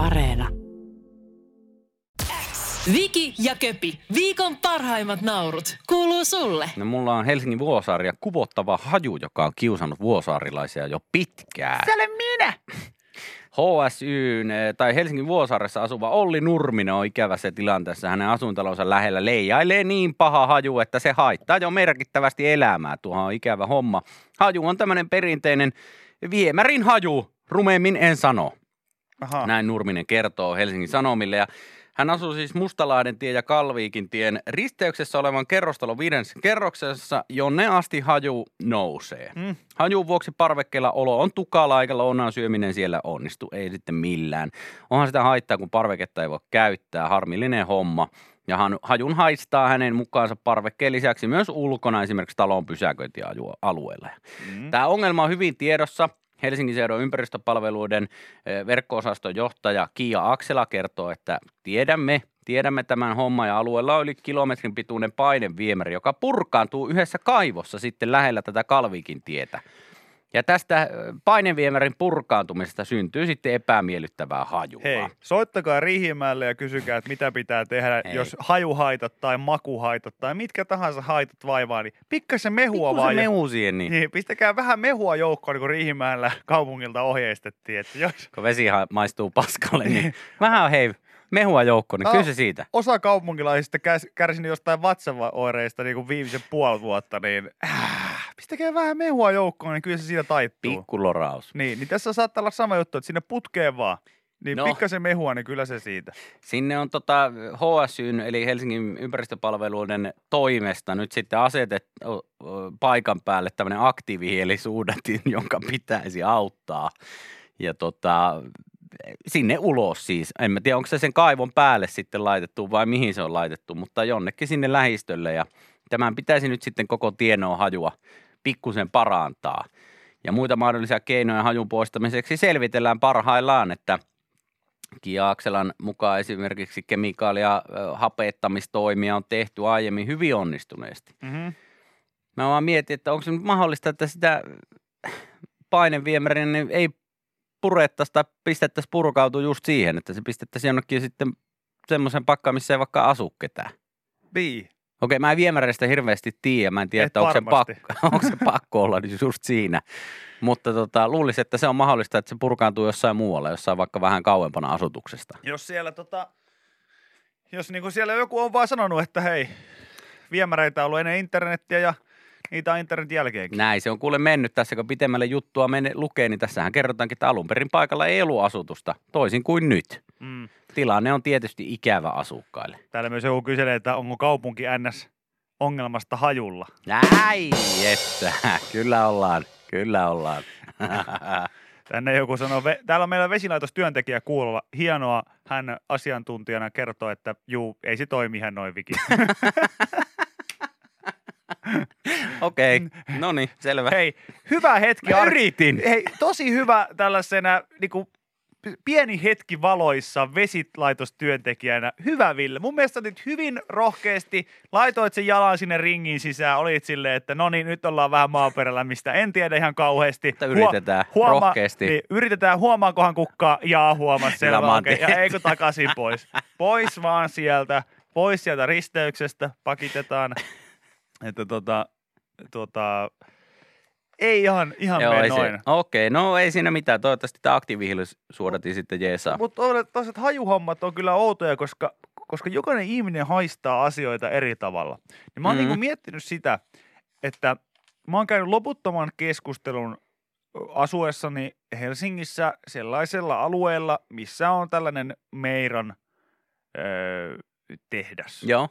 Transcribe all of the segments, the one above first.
Areena. Viki ja Köpi, viikon parhaimmat naurut, kuuluu sulle. No, mulla on Helsingin Vuosaaria kuvottava haju, joka on kiusannut vuosaarilaisia jo pitkään. Se olen minä! HSYn eh, tai Helsingin Vuosaaressa asuva Olli Nurminen on ikävässä tilanteessa. Hänen asuintalonsa lähellä leijailee niin paha haju, että se haittaa jo merkittävästi elämää. Tuohan on ikävä homma. Haju on tämmöinen perinteinen viemärin haju. Rumeemmin en sano. Aha. Näin Nurminen kertoo Helsingin Sanomille. Ja hän asuu siis Mustalahden tie ja Kalviikin tien risteyksessä olevan kerrostalon viidennessä kerroksessa, jonne asti haju nousee. Mm. Hajun vuoksi parvekkeella olo on tukala eikä lounaan syöminen siellä onnistu, ei sitten millään. Onhan sitä haittaa, kun parveketta ei voi käyttää, harmillinen homma. Ja hajun haistaa hänen mukaansa parvekkeen lisäksi myös ulkona esimerkiksi talon pysäköintialueella. Mm. Tämä ongelma on hyvin tiedossa. Helsingin seudun ympäristöpalveluiden eh, verkko-osaston johtaja Kiia Aksela kertoo, että tiedämme, tiedämme tämän homman ja alueella on yli kilometrin pituinen paineviemäri, joka purkaantuu yhdessä kaivossa sitten lähellä tätä Kalvikin tietä. Ja tästä eh, paineviemärin purkaantumisesta syntyy sitten epämiellyttävää hajua. Hei, soittakaa Riihimäelle ja kysykää, että mitä pitää tehdä, Hei. jos hajuhaitat tai makuhaitat tai mitkä tahansa haitat vaivaa, niin pikkasen mehua Pikkusen vaan. mehu siihen, niin. Niin, pistäkää vähän mehua joukkoon, niin kuin Riihimäellä kaupungilta ohjeistettiin, että jos kun vesi maistuu paskalle, niin vähän hei, mehua joukko, niin kyllä se siitä. osa kaupunkilaisista kärsinyt jostain vatsavaoireista niin kuin viimeisen puoli vuotta, niin äh, pistäkää vähän mehua joukkoon, niin kyllä se siitä taittuu. Pikkuloraus. Niin, niin tässä saattaa olla sama juttu, että sinne putkeen vaan. Niin No. pikkasen mehua, niin kyllä se siitä. Sinne on tota HSYn eli Helsingin ympäristöpalveluiden toimesta nyt sitten asetettu paikan päälle tämmöinen aktiivihielisuudatin, jonka pitäisi auttaa. Ja tota, sinne ulos siis. En mä tiedä, onko se sen kaivon päälle sitten laitettu vai mihin se on laitettu, mutta jonnekin sinne lähistölle. Ja tämän pitäisi nyt sitten koko tienoa hajua pikkusen parantaa. Ja muita mahdollisia keinoja hajun poistamiseksi selvitellään parhaillaan, että Kia Akselan mukaan esimerkiksi kemikaali- ja ö, hapettamistoimia on tehty aiemmin hyvin onnistuneesti. Mm-hmm. Mä vaan mietin, että onko se nyt mahdollista, että sitä paineviemäriä niin ei purettaisi tai pistettäisi purkautua just siihen, että se pistettäisiin jonnekin sitten semmoisen pakkaan, missä ei vaikka asu ketään. Bii. Okei, mä en viemäristä hirveästi tiedä. Mä en tiedä, Et että onko se, pakko, onko se pakko olla niin just siinä. Mutta tota, luulisin, että se on mahdollista, että se purkaantuu jossain muualla, jossain vaikka vähän kauempana asutuksesta. Jos siellä tota, jos niinku siellä joku on vaan sanonut, että hei, viemäreitä on ollut ennen internettiä ja niitä on internetin jälkeenkin. Näin se on kuule mennyt tässä, kun pitemmälle juttua mene, lukee, niin tässähän kerrotaankin, että alun perin paikalla ei ollut asutusta, toisin kuin nyt. Tilanne on tietysti ikävä asukkaille. Täällä myös joku kyselee, että onko kaupunki NS ongelmasta hajulla. Näin, että kyllä ollaan, kyllä ollaan. Tänne joku sanoo, täällä on meillä vesilaitostyöntekijä kuulolla. Hienoa, hän asiantuntijana kertoo, että juu, ei se toimi ihan noin vikin. Okei, no niin, selvä. Hei, hyvä hetki. Mä ar- yritin. Hei, tosi hyvä tällaisena niinku, pieni hetki valoissa vesilaitostyöntekijänä. Hyvä Ville. Mun mielestä olit hyvin rohkeasti, laitoit sen jalan sinne ringin sisään, olit silleen, että no niin, nyt ollaan vähän maaperällä, mistä en tiedä ihan kauheasti. Mutta yritetään rohkeasti. Niin, yritetään, huomaakohan kukkaa, jaa huomas, selvä, okei. Ja eikö takaisin pois. Pois vaan sieltä, pois sieltä risteyksestä, pakitetaan. Että tota, tota, ei ihan, ihan Joo, mene ei noin. se, okei, no ei siinä mitään. Toivottavasti tämä aktiivihilsuodatin sitten jeesaa. Mutta toiset hajuhommat on kyllä outoja, koska, koska jokainen ihminen haistaa asioita eri tavalla. Niin mä oon mm. niinku miettinyt sitä, että mä oon käynyt loputtoman keskustelun asuessani Helsingissä sellaisella alueella, missä on tällainen Meiran öö, tehdas. Joo,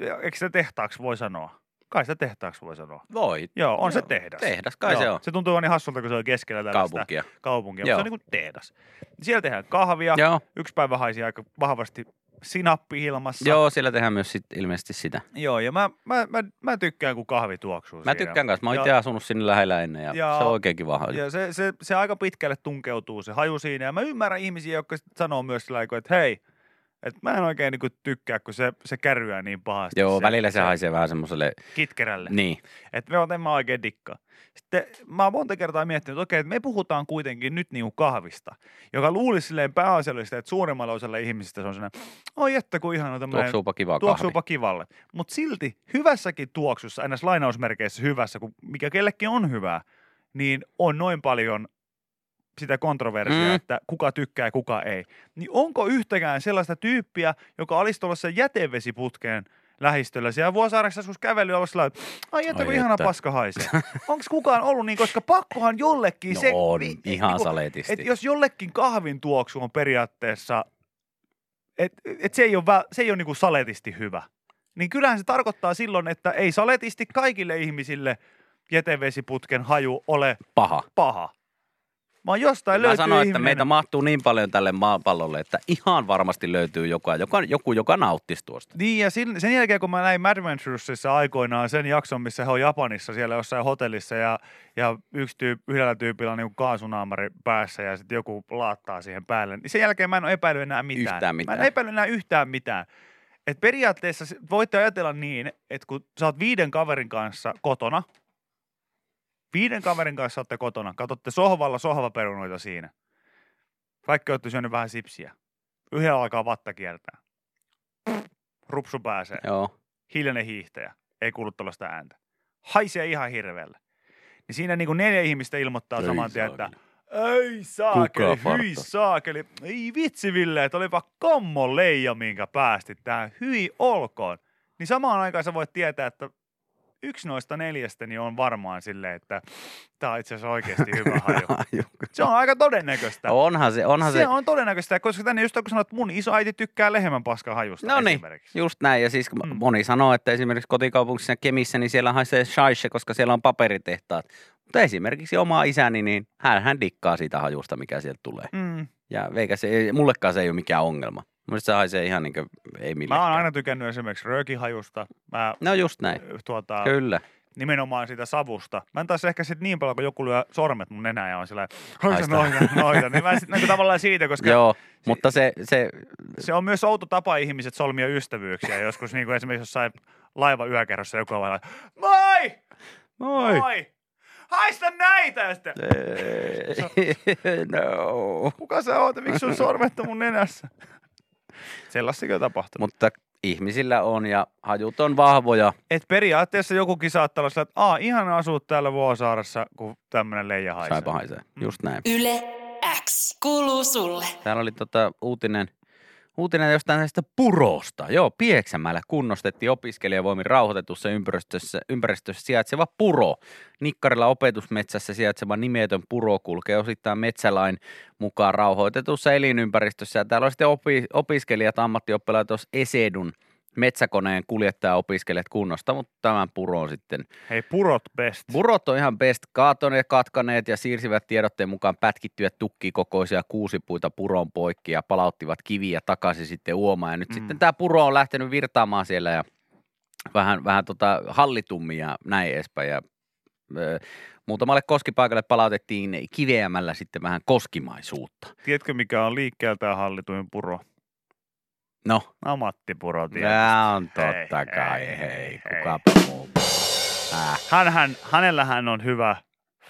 Eikö sitä tehtaaksi voi sanoa? Kai sitä tehtaaksi voi sanoa. voi. Joo, on se Joo, tehdas. Tehdas, kai se on. Se tuntuu vaan niin hassulta, kun se on keskellä tällaista Kaupunkia. kaupunkia, mutta Joo. se on niin kuin tehdas. Siellä tehdään kahvia. Joo, Yksi päivä haisi aika vahvasti sinappi ilmassa. joo, siellä tehdään myös sit ilmeisesti sitä. Joo, ja mä, mä, mä, mä tykkään, kun kahvi tuoksuu Mä siinä. tykkään kanssa. Mä oon itse asunut sinne lähellä ennen ja, Ja- se on oikein kiva haju. Ja se, se, se, aika pitkälle tunkeutuu se haju siinä. Ja mä ymmärrän ihmisiä, jotka sanoo myös sillä että hei, Et mä en oikein niinku tykkää, kun se, se kärryää niin pahasti. Joo, välillä se haisee vähän semmoiselle, Kitkerälle. niin, Että me en mä oikein dikkaa. Sitten mä oon monta kertaa miettinyt, että okei, että me puhutaan kuitenkin nyt niinku kahvista, joka luulisi silleen pääasiallisesti, että suurimmalle osalle ihmisistä se on sellainen, oi että kun ihana tämmöinen tuoksuupa kivaa kahvi. tuoksuupa kivalle. Mutta silti hyvässäkin tuoksussa, aina lainausmerkeissä hyvässä, kun mikä kellekin on hyvää, niin on noin paljon sitä kontroversia, Mm. että kuka tykkää ja kuka ei. Niin onko yhtäkään sellaista tyyppiä, joka olisi tuollaisen jätevesiputkeen lähistöllä siellä Vuosaaressa joskus kävely olla sillä ai että Ai kun ihana paska haisee. Onko kukaan ollut niin, koska pakkohan jollekin No se... on, vi- ihan niinku, saletisti. et jos jollekin kahvin tuoksu on periaatteessa, että et se ei ole, vä- se ei ole niinku saletisti hyvä, niin kyllähän se tarkoittaa silloin, että ei saletisti kaikille ihmisille jätevesiputken haju ole Paha. paha. Vaan jostain Mä löytyy sanoin, että ihminen. meitä mahtuu niin paljon tälle maapallolle, että ihan varmasti löytyy joka, joka, joku, joka nauttisi tuosta. Niin ja sen, sen jälkeen kun mä näin Mad Venturesissa aikoinaan sen jakson, missä he on Japanissa siellä jossain hotellissa ja, ja yksi tyyp, yhdellä tyypillä on niin kaasunaamari päässä ja sitten joku laattaa siihen päälle, niin sen jälkeen mä en ole epäillyt enää mitään. Yhtään Mä mitään. en epäillyt enää yhtään mitään. Et periaatteessa voitte ajatella niin, että kun sä oot viiden kaverin kanssa kotona, viiden kaverin kanssa olette kotona, katsotte sohvalla sohvaperunoita siinä. Kaikki olette syönyt vähän sipsiä. Yhdellä alkaa vatta kiertää. Rupsu pääsee Joo. hiljainen hiihtäjä, ei kuulu tällaista ääntä. Haisee ihan hirveällä. Niin siinä niin kuin neljä ihmistä ilmoittaa Ei saman tien, että ei saakeli, hyi saakeli. Ei vitsi Ville, että olipa kommo leija, minkä päästit tähän. Hyi olkoon. Niin samaan aikaan sä voit tietää, että yksi noista neljästä niin on varmaan silleen, että tämä on itse asiassa oikeasti hyvä haju. Se on aika todennäköistä. onhan se, onhan se, se, on todennäköistä, koska tänne just kun sanot, että mun iso äiti tykkää lehmän paskan hajusta No niin, just näin. Ja siis Mm. moni sanoo, että esimerkiksi kotikaupungissa Kemissä, niin siellä haisee shaishe, koska siellä on paperitehtaat. Mutta esimerkiksi oma isäni, niin hän, hän dikkaa siitä hajusta, mikä sieltä tulee. Mm. Ja veikä se, mullekaan se ei ole mikään ongelma. Mielestäni se haisee ihan niin kuin, ei millekään. Mä oon aina tykännyt esimerkiksi röökihajusta. Mä No just näin. tuota, Kyllä. nimenomaan siitä savusta. Mä en taas ehkä sit niin paljon, kun joku lyö sormet mun nenään ja on sillä Haista. noita, noita. Niin mä sit niinku tavallaan siitä, koska Joo, mutta se, se se on myös outo tapa ihmiset solmia ystävyyksiä. Joskus niin kuin esimerkiksi jossain laiva yökerrossa joku on vaan, moi! Moi. Moi! Haista näitä! Ja sitten, no. kuka sä oot miksi sun sormet on mun nenässä? Sellaisikin on tapahtunut. Mutta ihmisillä on ja hajut on vahvoja. Et periaatteessa jokukin saattaa olla sillä, että Aa, ihan asuu täällä Vuosaaressa, kun tämmönen leija haisee. Saipa haisee. Just näin. Yle X kuuluu sulle. Täällä oli tota uutinen, uutinen jostain näistä purosta. Joo, Pieksämäellä kunnostettiin opiskelijavoimin rauhoitetussa ympäristössä, ympäristössä sijaitseva puro. Nikkarilla opetusmetsässä sijaitseva nimetön puro kulkee osittain metsälain mukaan rauhoitetussa elinympäristössä. Ja täällä on sitten opi, opiskelijat, ammattioppilaitoksen Esedun metsäkoneen kuljettaja-opiskelijat kunnosta, mutta tämän puron sitten Hei, purot best. Burot on ihan best. Kaatoneet, katkaneet ja siirsivät tiedotteen mukaan pätkittyjä tukkikokoisia kuusipuita puron poikki ja palauttivat kiviä takaisin sitten uomaan. Ja nyt Mm. mm. sitten tämä puro on lähtenyt virtaamaan siellä ja vähän, vähän tota hallitummin ja näin edespäin. Ja, ö, muutamalle koskipaikalle palautettiin kiveämällä sitten vähän koskimaisuutta. Tiedätkö, mikä on liikkeeltään hallituin puro? No, No Matti Puro tietysti. tämä on totta Hei, kai, hei, hei, hei, kukapa muu. Äh, Hänhän, hänellähän on hyvä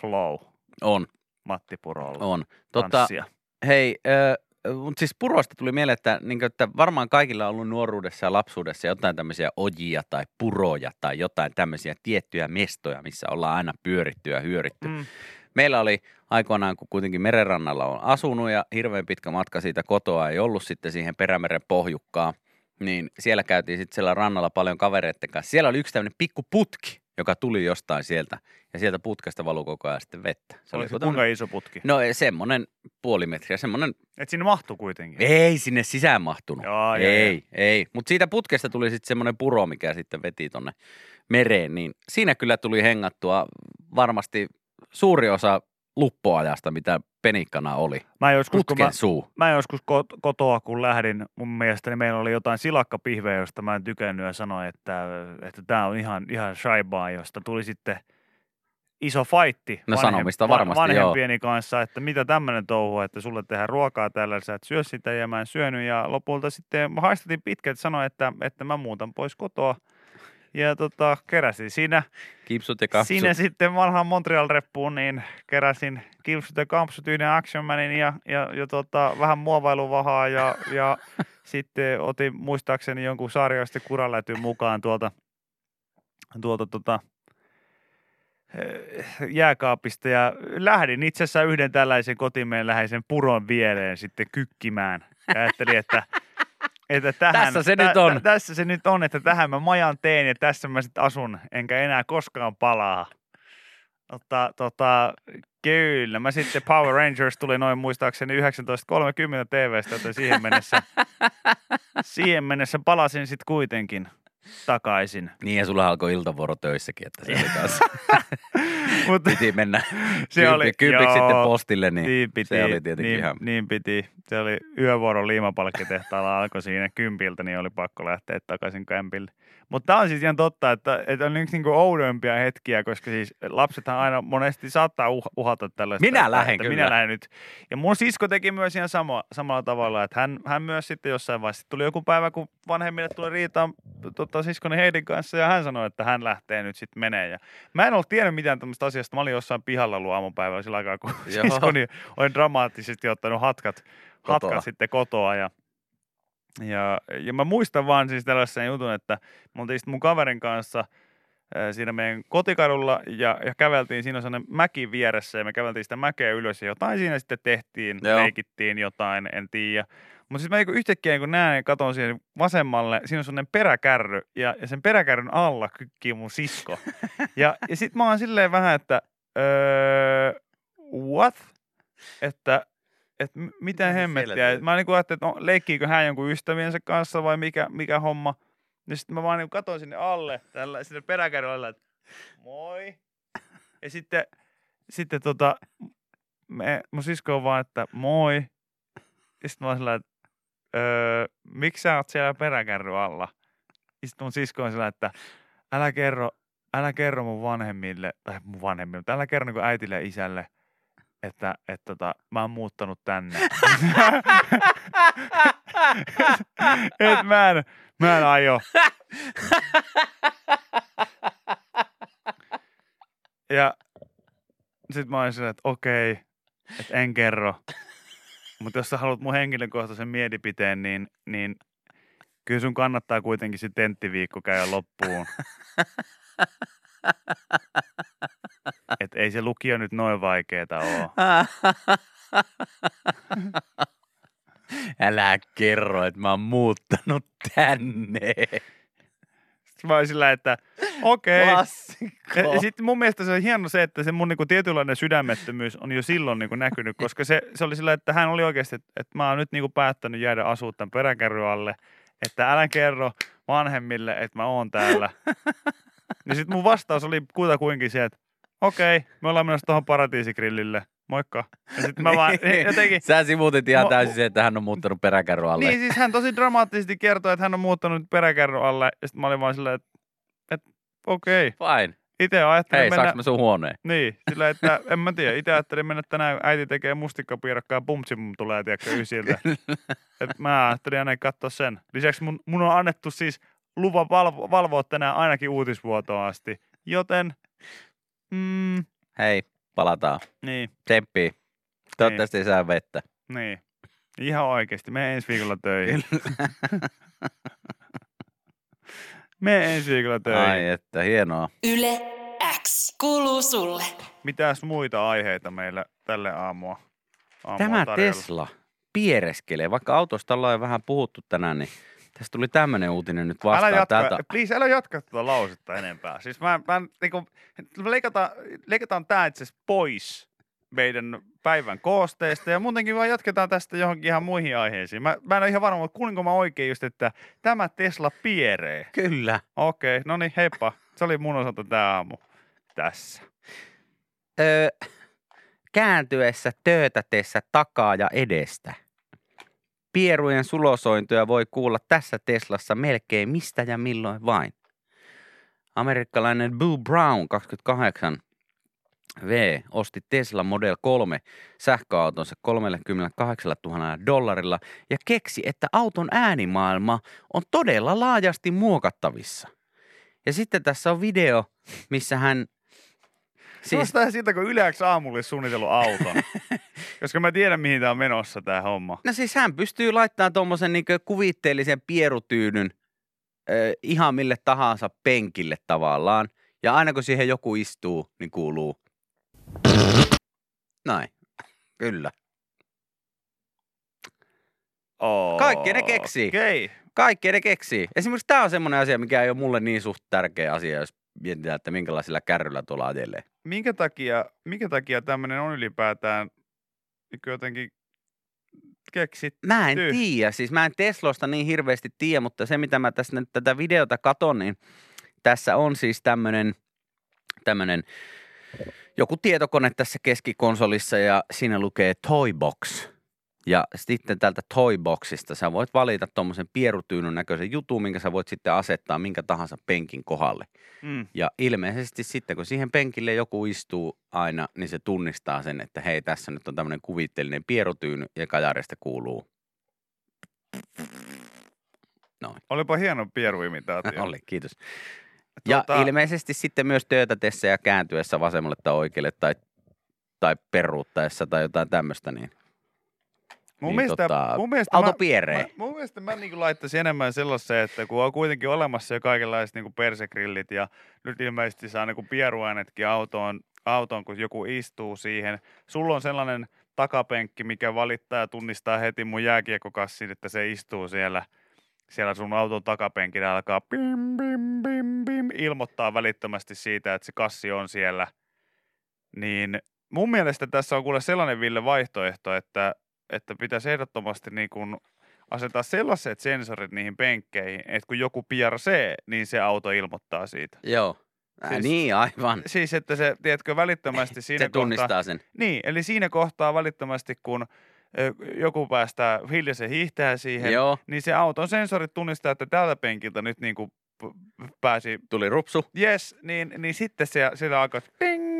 flow, on, Matti Purolla. on. Tanssia. Hei, äh, mutta siis purosta tuli mieleen, että, niin että varmaan kaikilla on ollut nuoruudessa ja lapsuudessa jotain tämmöisiä ojia tai puroja tai jotain tämmöisiä tiettyjä mestoja, missä ollaan aina pyöritty ja hyöritty. Mm. Meillä oli aikoinaan, kun kuitenkin merenrannalla on asunut ja hirveän pitkä matka siitä kotoa ei ollut sitten siihen Perämeren pohjukkaan, niin siellä käytiin sitten siellä rannalla paljon kavereiden kanssa. Siellä oli yksi tämmöinen pikku putki, joka tuli jostain sieltä ja sieltä putkesta valui koko ajan sitten vettä. Se Oli se kuinka tämmönen- iso putki? No semmoinen puoli metriä, semmoinen Et sinne mahtuu kuitenkin. ei sinne sisään mahtunut. Joo, ei, joo. ei. Mutta siitä putkesta tuli sitten semmoinen puro, mikä sitten veti tonne mereen, niin siinä kyllä tuli hengattua varmasti suuri osa luppoajasta, mitä penikkana oli. Mä joskus, kun mä, suu. mä joskus kot- kotoa, kun lähdin, mun mielestäni meillä oli jotain silakkapihveä, josta mä en tykännyt ja sanoin, että, että tämä on ihan, ihan shaibaa, josta tuli sitten iso fightti No sanomista varmasti, joo. vanhempieni kanssa, että mitä tämmöinen touhu, että sulle tehdään ruokaa tällä, sä et syö sitä ja mä en syönyt ja lopulta sitten mä haistatin pitkät sanoa, että, että mä muutan pois kotoa ja tota, keräsin siinä, Kipsut ja kapsut. siinä sitten vanhaan Montreal-reppuun, niin keräsin kipsut ja kampsut yhden Action Manin ja, ja, ja tota, vähän muovailuvahaa ja, ja sitten otin muistaakseni jonkun sarjoista kuralätyn mukaan tuolta, tuolta tota, eh, jääkaapista ja lähdin itse asiassa yhden tällaisen kotimeen läheisen puron viereen sitten kykkimään. Ja ajattelin, että, että tähän, Tässä se nyt on. tässä se nyt on, että tähän mä majan teen ja tässä mä sitten asun, enkä enää koskaan palaa. Tota, tota, kyllä, mä sitten Power Rangers tuli noin muistaakseni 19.30 TVstä, että siihen mennessä, siihen mennessä palasin sitten kuitenkin takaisin. Niin ja sulla alkoi iltavuoro töissäkin, että se oli kanssa. Mutta Piti mennä se oli, kympiksi joo, sitten postille, niin, niin piti, se oli tietenkin niin, ihan... niin piti. Se oli yövuoro liimapalkkitehtaalla alkoi siinä kympiltä, niin oli pakko lähteä takaisin kämpille. Mutta tämä on siis ihan totta, että, että on yksi niinku oudoimpia hetkiä, koska siis lapsethan aina monesti saattaa uh, uhata tällaista. Minä lähden että kyllä. Minä lähden nyt. Ja mun sisko teki myös ihan sama, samalla tavalla, että hän, hän myös sitten jossain vaiheessa tuli joku päivä, kun vanhemmille tuli riitaa tota, siskoni Heidin kanssa ja hän sanoi, että hän lähtee nyt sitten menee. Ja mä en ollut tiennyt mitään tämmöistä asiasta. Mä olin jossain pihalla ollut aamupäivällä sillä aikaa, kun Joo. siskoni oli dramaattisesti ottanut hatkat, Kotoa. hatkat sitten kotoa ja ja, ja mä muistan vaan siis tällaisen jutun, että me oltiin sitten mun kaverin kanssa ää, siinä meidän kotikadulla ja, ja käveltiin, siinä on sellainen mäki vieressä ja me käveltiin sitä mäkeä ylös ja jotain siinä sitten tehtiin, Joo. leikittiin jotain, en tiedä. Mutta siis mä niinku yhtäkkiä kun näen ja katon siihen vasemmalle, siinä on sellainen peräkärry ja, ja sen peräkärryn alla kykkii mun sisko. ja, ja sit mä oon silleen vähän, että öö, what? Että että mitä hemmettiä. Mä niinku ajattelin, että no, leikkiikö hän jonkun ystäviensä kanssa vai mikä, mikä homma. Ja sitten mä vaan niinku katsoin sinne alle, tällä, sinne peräkärryllä, että moi. Ja sitten, sitten tota, me, mun sisko on vaan, että moi. Ja sitten mä oon sillä, että öö, miksi sä oot siellä peräkärry alla? Ja sitten mun sisko on sillä, että älä kerro, älä kerro mun vanhemmille, tai mun vanhemmille, mutta älä kerro niin äitille ja isälle, että, että tota, mä oon muuttanut tänne. Et mä en, mä en aio. Ja sit mä olin sillä, että okei, että en kerro. Mutta jos sä haluat mun henkilökohtaisen mielipiteen, niin, niin kyllä sun kannattaa kuitenkin se tenttiviikko käydä loppuun. Et ei se lukio nyt noin vaikeeta oo. Älä kerro, että mä oon muuttanut tänne. Sitten mä olin sillä, että okei. Ja sitten mun mielestä se on hieno se, että se mun niinku tietynlainen sydämettömyys on jo silloin niinku näkynyt, koska se, se oli sillä, että hän oli oikeasti, että, että mä oon nyt niinku päättänyt jäädä asua tämän peräkärry alle, että älä kerro vanhemmille, että mä oon täällä. Ja sitten mun vastaus oli kutakuinkin se, että okei, me ollaan menossa tuohon paratiisigrillille, moikka. Ja sitten mä vaan jotenkin, Sä sivuutit ihan Mo- täysin se, että hän on muuttanut peräkärry alle. niin siis hän tosi dramaattisesti kertoi, että hän on muuttanut peräkärry alle, ja sitten mä olin vaan silleen, että, että okei, Fine. itse ajattelin Hei, mennä... saaks mä sun huoneen? Niin, sillä että en mä tiedä. Itse ajattelin mennä tänään, äiti tekee mustikkapiirakkaa ja pumpsim tulee, tiedätkö, ysiltä. Et mä ajattelin aina katsoa sen. Lisäksi mun, mun on annettu siis lupa valvo, valvoa tänään ainakin uutisvuotoon asti. Joten, mm, Hei, palataan. niin, Tsemppii. Toivottavasti ei saa vettä. niin. Ihan oikeasti. Me ensi viikolla töihin. Me ensi viikolla töihin. Ai että, hienoa. Yle X kuuluu sulle. Mitäs muita aiheita meillä tälle aamua? aamua Tämä tarjolla? Tesla piereskelee. Vaikka autosta ollaan jo vähän puhuttu tänään, niin tästä tuli tämmöinen uutinen nyt vastaan. Älä jatka, Täältä, please, älä jatka tuota lausetta enempää. Siis mä, mä niinku, me leikataan, leikataan tää itse pois meidän päivän koosteesta ja muutenkin vaan jatketaan tästä johonkin ihan muihin aiheisiin. Mä, mä en ole ihan varma, mutta kuulinko mä oikein just, että tämä Tesla pieree. Kyllä. Okei, no niin, heippa. Se oli mun osalta tää aamu tässä. Öö, kääntyessä töötätessä takaa ja edestä. Pierujen sulosointuja voi kuulla tässä Teslassa melkein mistä ja milloin vain. Amerikkalainen Boo Brown 28 V osti Tesla Model 3 sähköautonsa 38 000 dollarilla ja keksi, että auton äänimaailma on todella laajasti muokattavissa. Ja sitten tässä on video, missä hän... Siis... Siis... siitä, kun Yleäks aamulla olisi suunnitellut auton. Koska mä tiedän, mihin tämä on menossa tämä homma. No siis hän pystyy laittamaan tuommoisen niin kuvitteellisen pierutyynyn äh, ihan mille tahansa penkille tavallaan. Ja aina kun siihen joku istuu, niin kuuluu Näin. Kyllä. Oh, Kaikki ne keksii. Okay. Kaikki ne keksii. Esimerkiksi tämä on semmoinen asia, mikä ei ole mulle niin suht tärkeä asia, jos mietitään, että minkälaisilla kärryllä tuolla ajelee. Minkä takia, minkä takia tämmöinen on ylipäätään niin jotenkin keksitty? Mä en tiedä. Siis mä en Teslosta niin hirveästi tiedä, mutta se mitä mä tässä nyt tätä videota katon, niin tässä on siis tämmöinen tämmöinen joku tietokone tässä keskikonsolissa ja siinä lukee Toybox. Ja sitten tältä Toyboxista sä voit valita tuommoisen pierutyynyn näköisen jutun, minkä sä voit sitten asettaa minkä tahansa penkin kohdalle. Mm. Ja ilmeisesti sitten, kun siihen penkille joku istuu aina, niin se tunnistaa sen, että hei, tässä nyt on tämmöinen kuvitteellinen pierutyyny ja kajarista kuuluu. Noin. Olipa hieno pieruimitaatio. Oli, kiitos. Ja tuota... ilmeisesti sitten myös töötätessä ja kääntyessä vasemmalle tai oikealle tai, tai peruuttaessa tai jotain tämmöistä, niin Mun niin mielestä, tota, mun mielestä auto pieree. Mä, mun mielestä mä niin laittaisin enemmän sellaisen, että kun on kuitenkin olemassa jo kaikenlaiset niin persegrillit ja nyt ilmeisesti saa niin pieruainetkin autoon, autoon, kun joku istuu siihen. Sulla on sellainen takapenkki, mikä valittaa ja tunnistaa heti mun jääkiekokassin, että se istuu siellä – siellä sun auton takapenkillä alkaa bim, bim, bim, bim, ilmoittaa välittömästi siitä, että se kassi on siellä, niin mun mielestä tässä on kuule sellainen Ville vaihtoehto, että, että pitäisi ehdottomasti niin kuin asentaa sellaiset sensorit niihin penkkeihin, että kun joku piersee, niin se auto ilmoittaa siitä. Joo. Äh, siis, niin, aivan. Siis, että se, tiedätkö, välittömästi siinä Se tunnistaa kohtaa, sen. Niin, eli siinä kohtaa välittömästi, kun joku päästää hiljaisen hiihtää siihen, Joo. niin se auton sensorit tunnistaa, että tältä penkiltä nyt niin kuin pääsi... Tuli rupsu. Yes, niin, niin sitten se, siellä alkaa ding,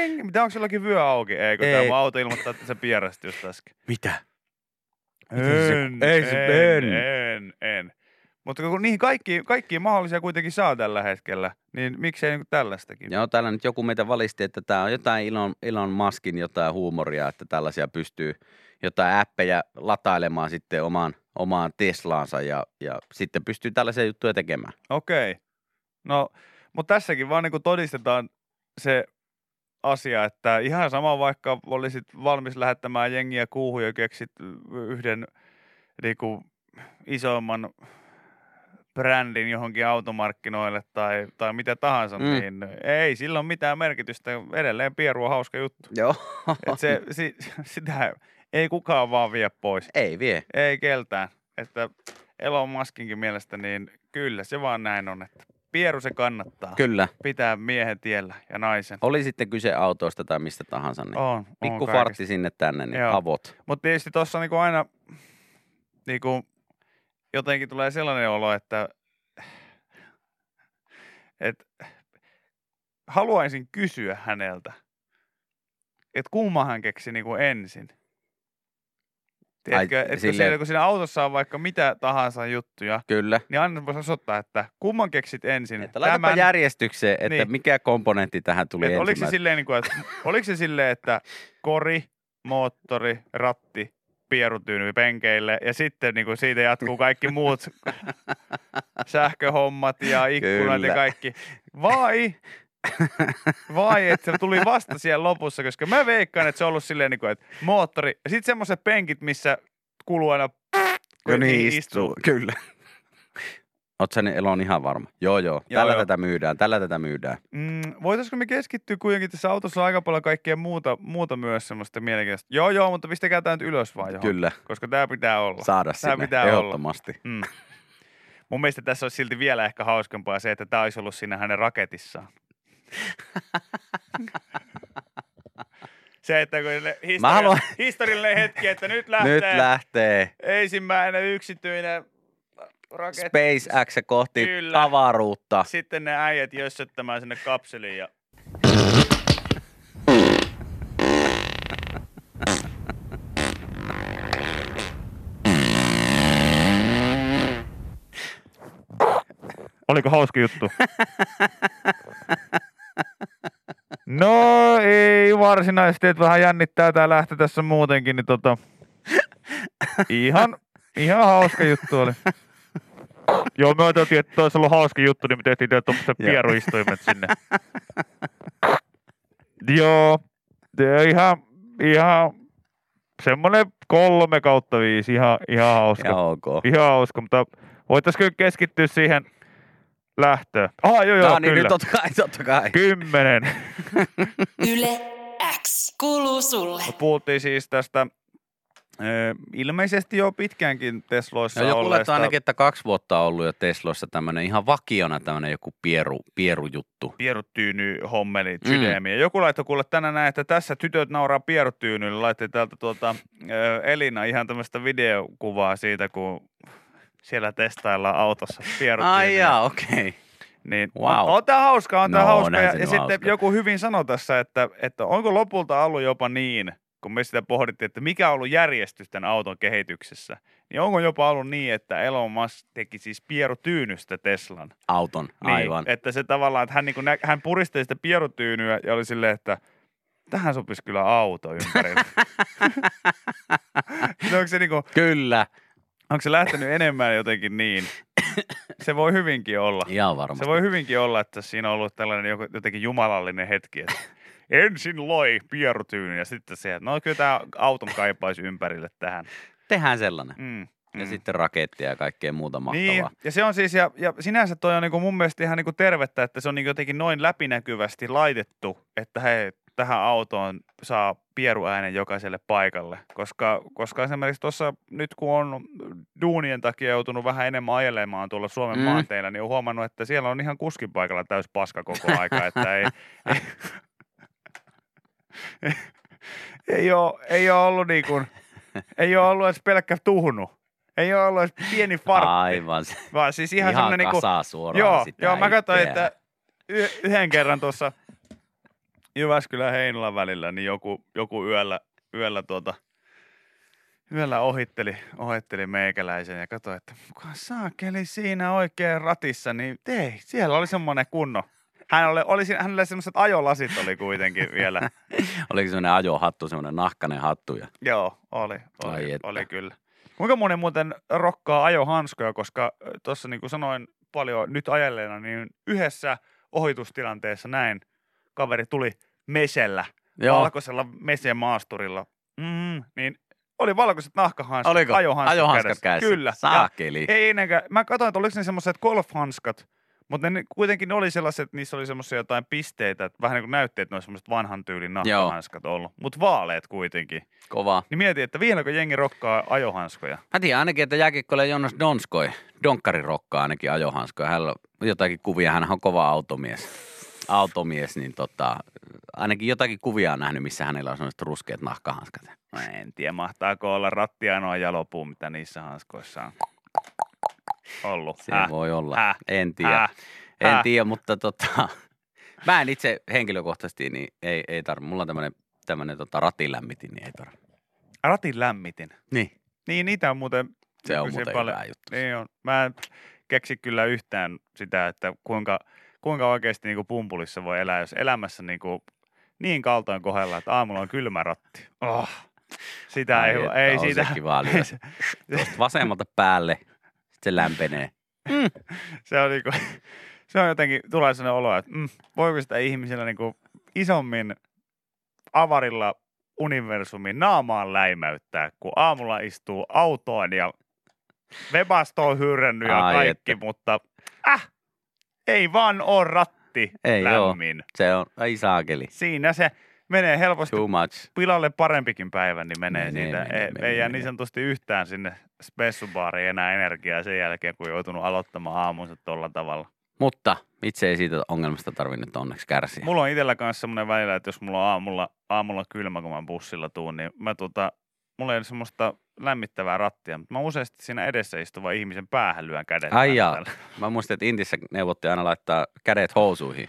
ding. Mitä onko sellakin vyö auki? Ei, kun Ei. tämä auto ilmoittaa, että se pierästi just äsken. Mitä? En, Ei se- en, en. en, en. Mutta kun niihin kaikki, kaikki mahdollisia kuitenkin saa tällä hetkellä, niin miksei niin tällaistakin? Joo, täällä nyt joku meitä valisti, että tämä on jotain Elon, Elon Muskin jotain huumoria, että tällaisia pystyy jotain appeja latailemaan sitten omaan, omaan Teslaansa ja, ja sitten pystyy tällaisia juttuja tekemään. Okei. No, mutta tässäkin vaan niin todistetaan se asia, että ihan sama vaikka olisit valmis lähettämään jengiä kuuhun ja keksit yhden niin kuin, isomman brändin johonkin automarkkinoille tai, tai mitä tahansa, mm. niin ei sillä ole mitään merkitystä. Edelleen pieru on hauska juttu. Joo. Et se, si, sitä ei kukaan vaan vie pois. Ei vie. Ei keltään. Että Elon Muskinkin mielestä niin kyllä se vaan näin on, että pieru se kannattaa. Kyllä. Pitää miehen tiellä ja naisen. Oli sitten kyse autoista tai mistä tahansa, niin On, pikku on fartti sinne tänne, niin Joo. avot. Mutta tietysti tuossa niinku aina niinku, jotenkin tulee sellainen olo, että et, haluaisin kysyä häneltä, että kumma hän keksi niinku ensin. Tiedätkö, että silleen- siellä, kun siinä autossa on vaikka mitä tahansa juttuja, Kyllä. niin aina voisi osoittaa, että kumman keksit ensin. Että laitapa järjestykseen, että Niin. mikä komponentti tähän tuli Et oliko, se silleen, niin kuin, että, oliko se silleen, että kori, moottori, ratti, pierutyyny penkeille ja sitten niin kuin siitä jatkuu kaikki muut sähköhommat ja ikkunat Kyllä. ja kaikki. Vai, vai että se tuli vasta siellä lopussa, koska mä veikkaan, että se on ollut silleen, niin kuin, että moottori ja sitten semmoiset penkit, missä kuuluu aina kun Jo niin niihin istuu. Kyllä. Oot sä Elon ihan varma? Joo, joo. Joo, Tällä joo. tätä myydään, tällä tätä myydään. Mm, voitaisiko me keskittyä kuitenkin tässä autossa on aika paljon kaikkea muuta, muuta myös semmoista mielenkiintoista. Joo, joo, mutta pistäkää tämä nyt ylös vaan johon. Kyllä. Koska tämä pitää olla. Saada Tää sinne pitää olla. ehdottomasti. Mm. Mun mielestä tässä olisi silti vielä ehkä hauskempaa se, että tämä olisi ollut siinä hänen raketissaan. Se, että kun historia, haluan... historiallinen hetki, että nyt lähtee, nyt lähtee. ensimmäinen yksityinen äh, raketti. SpaceX kohti Kyllä. avaruutta. Sitten ne äijät jössöttämään sinne kapseliin ja... Oliko hauska juttu? No ei varsinaisesti, että vähän jännittää tää lähtö tässä muutenkin, niin tota, ihan, ihan hauska juttu oli. Joo, me ajateltiin, että olisi ollut hauska juttu, niin me tehtiin teille tuommoiset pieruistuimet sinne. Joo, ihan, ihan semmoinen kolme kautta viisi, ihan, ihan hauska. Ja ok. Ihan hauska, mutta voitaisiin kyllä keskittyä siihen lähtöön. Ah, joo, joo, no niin, kyllä. nyt totta kai, totta kai. Kymmenen. Yle X kuuluu sulle. Mut Puhuttiin siis tästä ilmeisesti jo pitkäänkin Tesloissa No joku olleesta. laittaa ainakin, että kaksi vuotta on ollut jo Tesloissa tämmöinen ihan vakiona tämmöinen joku pieru, pierujuttu. pierutyyny hommeli Mm. Joku laittoi kuule tänään näin, että tässä tytöt nauraa pierutyynylle. Laittoi täältä tuota, Elina ihan tämmöistä videokuvaa siitä, kun siellä testaillaan autossa pierutyynyä. Ai jaa, okei. Okay. Niin, Wow. on, on tää hauskaa, on No, hauskaa. onhan Ja, ja nyt sitten hauska. joku hyvin sanoi tässä, että, että onko lopulta ollut jopa niin, kun me sitä pohdittiin, että mikä on ollut järjestys tämän auton kehityksessä, niin onko jopa ollut niin, että Elon Musk teki siis pierutyynystä Teslan. Auton, Niin, aivan. Että se tavallaan, että hän, niin nä, hän puristeli sitä pierutyynyä ja oli silleen, että tähän sopisi kyllä auto ympärille. no, onko, se niin kuin, Kyllä, onko se lähtenyt enemmän jotenkin niin? Se voi hyvinkin olla. ihan varmasti. Se voi hyvinkin olla, että siinä on ollut tällainen jotenkin jumalallinen hetki, että ensin loi pierutyyny ja sitten se, että no kyllä tämä auton kaipaisi ympärille tähän. Tehdään sellainen. Mm, Ja mm. sitten rakettia ja kaikkea muuta mahtavaa. Niin, ja se on siis, ja, ja sinänsä toi on niinku mun mielestä ihan niinku tervettä, että se on niinku jotenkin noin läpinäkyvästi laitettu, että hei, tähän autoon saa pieruäänen jokaiselle paikalle. Koska, koska esimerkiksi tuossa nyt kun on duunien takia joutunut vähän enemmän ajelemaan tuolla Suomen Mm. maanteilla, niin on huomannut, että siellä on ihan kuskin paikalla täys paska koko aika, että ei, ei, ei, ole, ei ole ollut niin kuin, ei ole ollut edes pelkkä tuhnu. Ei ole ollut edes pieni fartti. Aivan. Vaan siis ihan, ihan, semmoinen niinku, kasaa suoraan joo, sitä joo, mä katsoin, että yhden kerran tuossa Jyväskylän Heinolan välillä, niin joku, joku yöllä, yöllä tuota, yöllä ohitteli, ohitteli meikäläisen ja katsoi, että kuka saakeli siinä oikein ratissa, niin ei, siellä oli semmoinen kunno. Hän oli, oli, hänellä semmoiset ajolasit oli kuitenkin vielä. Oliko semmoinen ajohattu, semmoinen nahkainen hattu ja Joo, oli, Ai oli, että. oli kyllä. Kuinka moni muuten rokkaa ajohanskoja, koska tuossa niin kuin sanoin paljon nyt ajelleena, niin yhdessä ohitustilanteessa näin kaveri tuli mesellä, Joo, valkoisella mesemaasturilla, mm, niin oli valkoiset nahkahanskat, oliko ajohanskat, ajohanskat kädessä? Kyllä. Ja Saakeli. ei ennenkään, mä katsoin, että oliko ne semmoiset golfhanskat, mutta ne kuitenkin oli sellaiset, että niissä oli semmoisia jotain pisteitä, että vähän niin kuin näytti, että ne on semmoiset vanhan tyylin nahkahanskat ollut, mutta vaaleet kuitenkin. Kova. Niin mietin, että vieläkö jengi rokkaa ajohanskoja. Mä tiedän ainakin, että jääkikkoille Jonas Donskoi, Donkkari rokkaa ainakin ajohanskoja. Hänellä on jotakin kuvia, hän on kova automies. Automies, niin tota, ainakin jotakin kuvia on nähnyt, missä hänellä on sellaiset ruskeat nahkahanskat. No en tiedä, mahtaako olla ratti ainoa jalopuu, mitä niissä hanskoissa on ollut. Se Häh? voi olla. Häh? En tiedä. Häh? En tiedä, mutta tota, mä en itse henkilökohtaisesti, niin ei, ei tarvi. Mulla on tämmönen, tämmönen tota, ratilämmitin, niin ei tarvi. Ratin lämmitin. Niin, Niin, niitä on muuten se on muuten paljon- juttu. Niin on. Mä en keksi kyllä yhtään sitä, että kuinka, kuinka oikeasti niin kuin pumpulissa voi elää, jos elämässä niin, kuin niin kaltoin kohdella, että aamulla on kylmä ratti. Oh, sitä Ai ei, että ei se kiva. Tuosta vasemmalta päälle, sitten se lämpenee. se on niinku, se on jotenkin, tulee sellainen olo, että mm, voiko sitä ihmisellä niinku isommin avarilla universumin naamaan läimäyttää, kun aamulla istuu autoon ja webasto on hyrrännyt ja Ai kaikki, että. mutta äh, ei vaan oo ratti Ei lämmin. Se on, ai saakeli. Siinä se menee helposti Too much. pilalle parempikin päivä, niin menee, Menee, siitä. menee, ei, menee, ei jää niin sanotusti yhtään sinne spessubaariin enää energiaa sen jälkeen, kun joutunut aloittamaan aamunsa tuolla tavalla. Mutta itse ei siitä ongelmasta tarvitse nyt onneksi kärsiä. Mulla on itsellä kanssa semmoinen välillä, että jos mulla on aamulla, aamulla kylmä, kun mä bussilla tuun, niin mä tota, mulla ei ole semmoista lämmittävää rattia, mutta mä useasti siinä edessä istuvan ihmisen päähän lyön kädet. Ai jaa. Mä muistin, että Intissä neuvottiin aina laittaa kädet housuihin,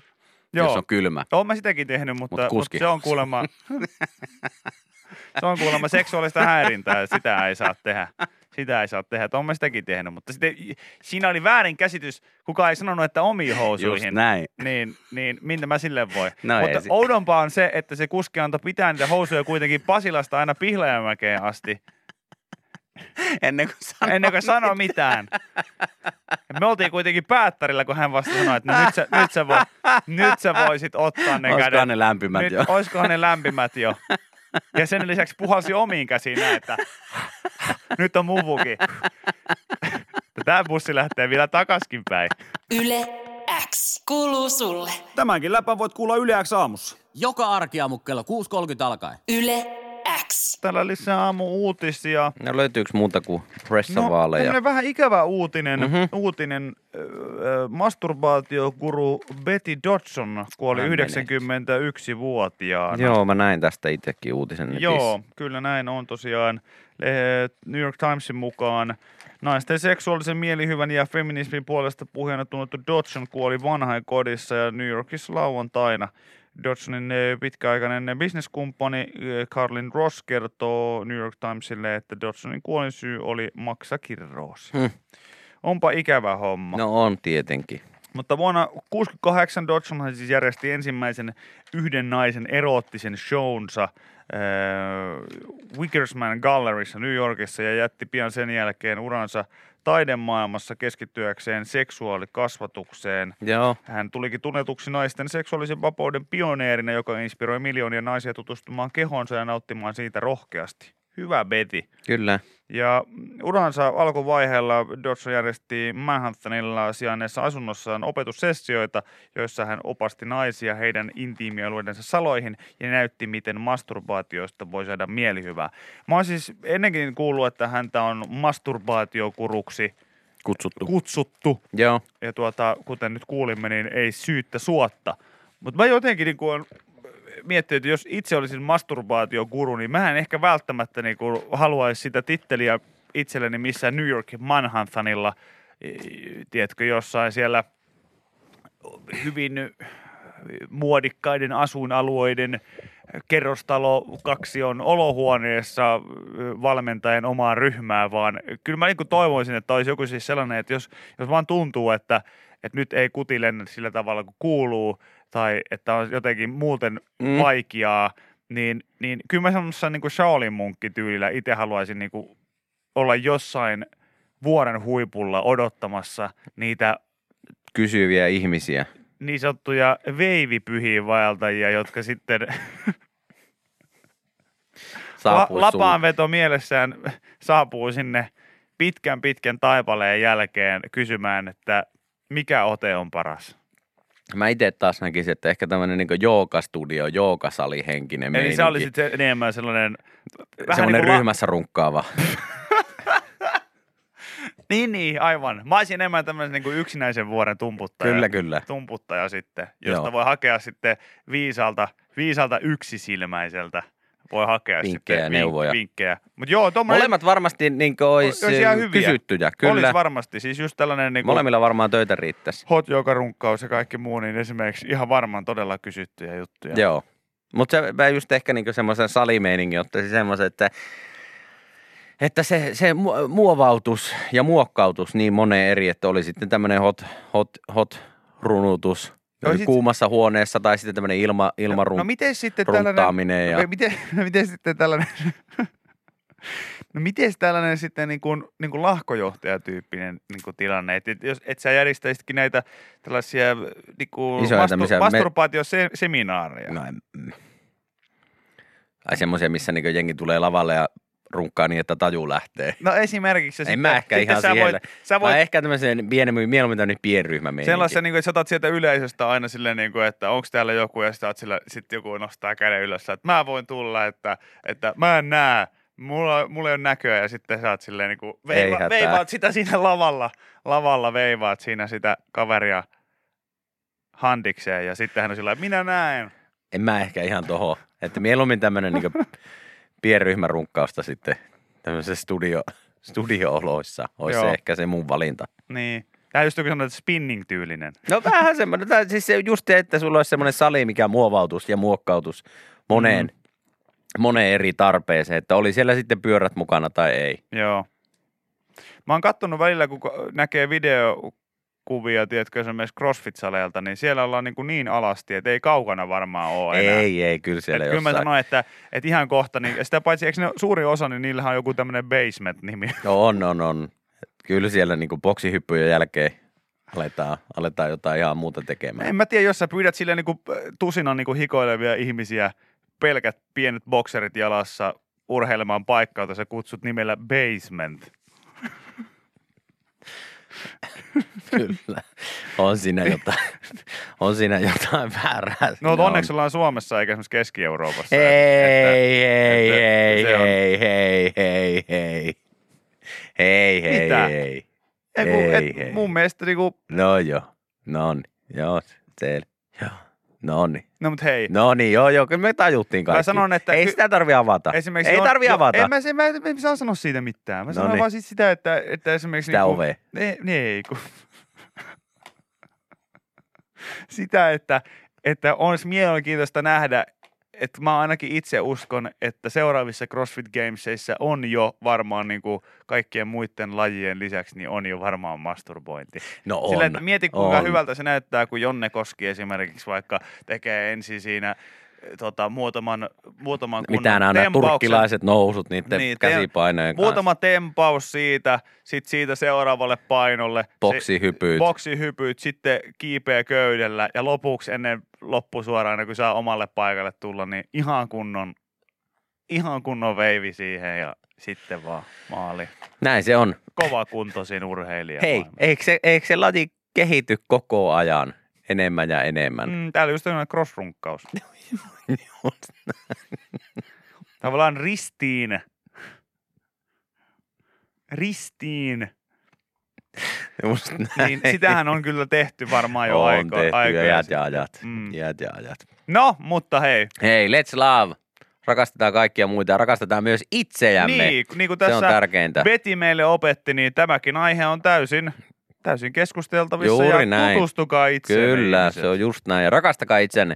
Joo, jos on kylmä. Oon mä sitäkin tehnyt, mutta, Mut mutta se on kuulemma... se on kuulemma seksuaalista häirintää, sitä ei saa tehdä. Sitä ei saa tehdä, että on mä sitäkin tehnyt, mutta sitten siinä oli väärin käsitys, kuka ei sanonut, että omiin Just housuihin. näin. Niin, niin mitä mä sille voi. No ei mutta si- oudompaa on se, että se kuski antoi pitää niitä housuja kuitenkin Pasilasta aina Pihlajamäkeen asti, Ennen kuin sanoo ennen kuin sanoi mitään. Ja me oltiin kuitenkin päättärillä, kun hän vasta sanoi, että no nyt, sä, nyt, sä, voi, nyt sä voisit ottaa ne Olisikohan kädet. ne lämpimät nyt, jo? Olisikohan ne lämpimät jo. Ja sen lisäksi puhalsi omiin käsiin näin, että nyt on muvukin. Tämä bussi lähtee vielä takaskin päin. Yle X kuuluu sulle. Tämänkin läpän voit kuulla Yle X aamussa. Joka arkiaamu kello 6.30 alkaen. Yle X. Täällä lisää aamu uutisia. No löytyykö muuta kuin No, pressavaaleja? tämmönen vähän ikävä uutinen, Mhm. mm-hmm. uutinen äh, masturbaatiokuru Betty Dodson kuoli Hän 91-vuotiaana. Joo, mä näin tästä itsekin uutisen netissä. Joo, kyllä näin on tosiaan. New York Timesin mukaan naisten seksuaalisen mielihyvän ja feminismin puolesta puheena tunnettu Dodson kuoli vanhainkodissa ja New Yorkissa lauantaina. Dodsonin eh, pitkäaikainen bisneskumppani eh, Carlin Ross kertoo New York Timesille, että Dodsonin kuolinsyy oli maksakirroosi. Hmm. Onpa ikävä homma. No on tietenkin. Mutta vuonna 1968 Dodson siis järjesti ensimmäisen yhden naisen eroottisen shownsa äh, Wickersman Galleryssa New Yorkissa ja jätti pian sen jälkeen uransa taidemaailmassa keskittyäkseen seksuaalikasvatukseen. Joo, Hän tulikin tunnetuksi naisten seksuaalisen vapauden pioneerina, joka inspiroi miljoonia naisia tutustumaan kehonsa ja nauttimaan siitä rohkeasti. Hyvä Betty. kyllä. Ja uransa alkuvaiheella Dodson järjesti Manhattanilla sijainneessa asunnossaan opetussessioita, joissa hän opasti naisia heidän intiimialueidensa saloihin ja näytti, miten masturbaatioista voi saada mielihyvää. Mä oon siis ennenkin kuullut, että häntä on masturbaatiokuruksi Kutsuttu. kutsuttu. Joo, Ja tuota, kuten nyt kuulimme, niin ei syyttä suotta. Mutta mä jotenkin niin kuin miettinyt, että jos itse olisin masturbaatiokuru, niin mä en ehkä välttämättä niin kuin haluaisi sitä titteliä itselleni missään New Yorkin Manhattanilla, tiedätkö, jossain siellä hyvin muodikkaiden asuinalueiden kerrostalo kaksion olohuoneessa valmentajan omaa ryhmää, vaan kyllä mä niin toivoisin, että olisi joku siis sellainen, että jos, jos vaan tuntuu, että, että nyt ei kuti lennä sillä tavalla kuin kuuluu, tai että on jotenkin muuten Mm. vaikeaa, niin, niin kyllä mä semmoisessa niin kuin Shaolin munkkityylillä itse haluaisin niin kuin olla jossain vuoren huipulla odottamassa niitä kysyviä ihmisiä. niin sanottuja veivipyhiin vaeltajia, jotka sitten la- lapaanveto mielessään saapuu sinne pitkän pitkän taipaleen jälkeen kysymään, että mikä ote on paras. Mä itse taas näkisin, että ehkä tämmöinen niin joogastudio, joogasali henkinen Eli se oli sitten enemmän sellainen vähän semmoinen niin kuin la- ryhmässä runkkaava. Niin, niin, aivan. Mä olisin enemmän tämmöisen niin kuin yksinäisen vuoren tumputtaja. Kyllä, kyllä. Tumputtaja sitten, josta Joo. voi hakea sitten viisalta, viisalta yksisilmäiseltä. Voi hakea Vinkkejä sitten neuvoja. vinkkejä. Mutta joo, tommonen Molemmat varmasti niin olisi Olisi ihan hyviä. kysyttyjä. Kyllä. Olisi varmasti. Siis just tällainen niin Molemmilla varmaan töitä riittäisi. hot yoga runkkaus ja kaikki muu, niin esimerkiksi ihan varmaan todella kysyttyjä juttuja. Joo. Mutta se mä just ehkä niinku semmoisen salimeiningin ottaisi semmoisen, että, että se, se mu- muovautus ja muokkautus niin moneen eri, että oli sitten tämmöinen hot, hot, hot runutus Joo, sit- kuumassa huoneessa tai sitten tämmöinen ilma, ilmarun, No miten sitten tällainen... ja. Miten, miten sitten tällainen... No miten tällainen sitten niin kuin, niin kuin lahkojohtajatyyppinen niin kuin tilanne, että et jos et sä järjestäisitkin näitä tällaisia niin kuin Isoja tämmöisiä me- masturbaatioseminaareja. no, en- ai semmoisia, missä niinku jengi tulee lavalle ja runkkaa niin, että taju lähtee. No esimerkiksi. En sitten- mä ehkä ihan sä voit, sä Voit... Mä ehkä tämmöisen pienen, mieluummin tämmöinen pienryhmä meininki. Sellaisen, niin kuin, että sä otat sieltä yleisöstä aina silleen, niin kuin, että onko täällä joku, ja sitten sillä, sit joku nostaa käden ylös, että mä voin tulla, että, että mä en näe, mulla, mulla ei ole näköä, ja sitten sä oot silleen, niin kuin, Ei veiva, veivaat sitä siinä lavalla, lavalla veivaat siinä sitä kaveria handikseen, ja sitten hän on sillä minä näen. En mä ehkä ihan toho. Että mieluummin tämmöinen niin pienryhmän runkkausta sitten tämmöisessä studio, studio-oloissa olisi Joo. se ehkä se mun valinta. Niin. Tämä just että spinning-tyylinen. No vähän semmoinen, tai siis se just se, että sulla olisi semmoinen sali, mikä muovautus ja muokkautus moneen, mm. moneen eri tarpeeseen, että oli siellä sitten pyörät mukana tai ei. Joo. Mä oon kattonut välillä, kun näkee videokuvia, tiedätkö, esimerkiksi CrossFit-saleilta, niin siellä ollaan niin, kuin niin alasti, että ei kaukana varmaan ole enää. Ei, ei, kyllä siellä Et kyllä mä jossain. sanoin, että, että ihan kohta, niin sitä paitsi, eikö ne suuri osa, niin niillähän on joku tämmöinen basement-nimi. No on, on, on. Kyllä siellä niinku boksihyppyjen jälkeen aletaan, aletaan jotain ihan muuta tekemään. En mä tiedä, jos sä pyydät sille niin kuin tusinan niin kuin hikoilevia ihmisiä, pelkät pienet bokserit jalassa urheilemaan paikkaa, jota sä kutsut nimellä basement. Kyllä. On siinä jotain, on siinä jotain väärää. No on. onneksi ollaan Suomessa eikä esimerkiksi Keski-Euroopassa. Ei, että- ei, ei, se on- ei, ei, ei, ei. Ei, ei, Mitä? ei. Ei, Ei, et, ei. mun mielestä niinku, No joo, no niin, joo, se, joo, no niin. no mut hei, No niin, joo, joo, kyllä me tajuttiin kaikki. Mä sanon, että Ei sitä tarvi avata. esimerkiksi Ei on- tarvi jo- avata. En mä, mä, mä en saa sanoa siitä mitään. Mä No sanon vaan siis sitä, että, että esimerkiksi... Sitä niinku, ovea. Ei, niin ei, kun... sitä, että, että olisi mielenkiintoista nähdä, että mä ainakin itse uskon, että seuraavissa CrossFit Gamesissa on jo varmaan niin kuin kaikkien muiden lajien lisäksi, niin on jo varmaan masturbointi. No on, Sillä, että mieti kuinka on. hyvältä se näyttää, kun Jonne Koski esimerkiksi vaikka tekee ensin siinä tota, muutaman, muutaman kunnon Mitä nämä tempauksen. turkkilaiset nousut niiden Niin, te- käsipainojen kanssa. Muutama tempaus siitä, sitten siitä seuraavalle painolle. Se- Boksihypyt. Boksihypyt, sitten kiipeä köydellä ja lopuksi ennen loppusuoraan, kun saa omalle paikalle tulla, niin ihan kunnon, ihan kunnon veivi siihen ja sitten vaan maali. Näin se on. Kova kuntoisin urheilija. Hei, eikö se, eikö se laji kehity koko ajan enemmän ja enemmän? Mm, täällä just tämmöinen crossrunkkaus. Tavallaan ristiin. Ristiin. Just näin. Niin sitähän on kyllä tehty varmaan jo on aiko, tehty aikoja sitten. ja ajat. Mm. Iät ja ajat. No, mutta hei. Hei, let's love. Rakastetaan kaikkia muita ja rakastetaan myös itseämme. Niin, niin kuin se on tässä tärkeintä. Beti meille opetti, niin tämäkin aihe on täysin, täysin keskusteltavissa Juuri ja näin. tutustukaa itseenne. Kyllä, ihmiset. se on just näin. Ja rakastakaa itseänne.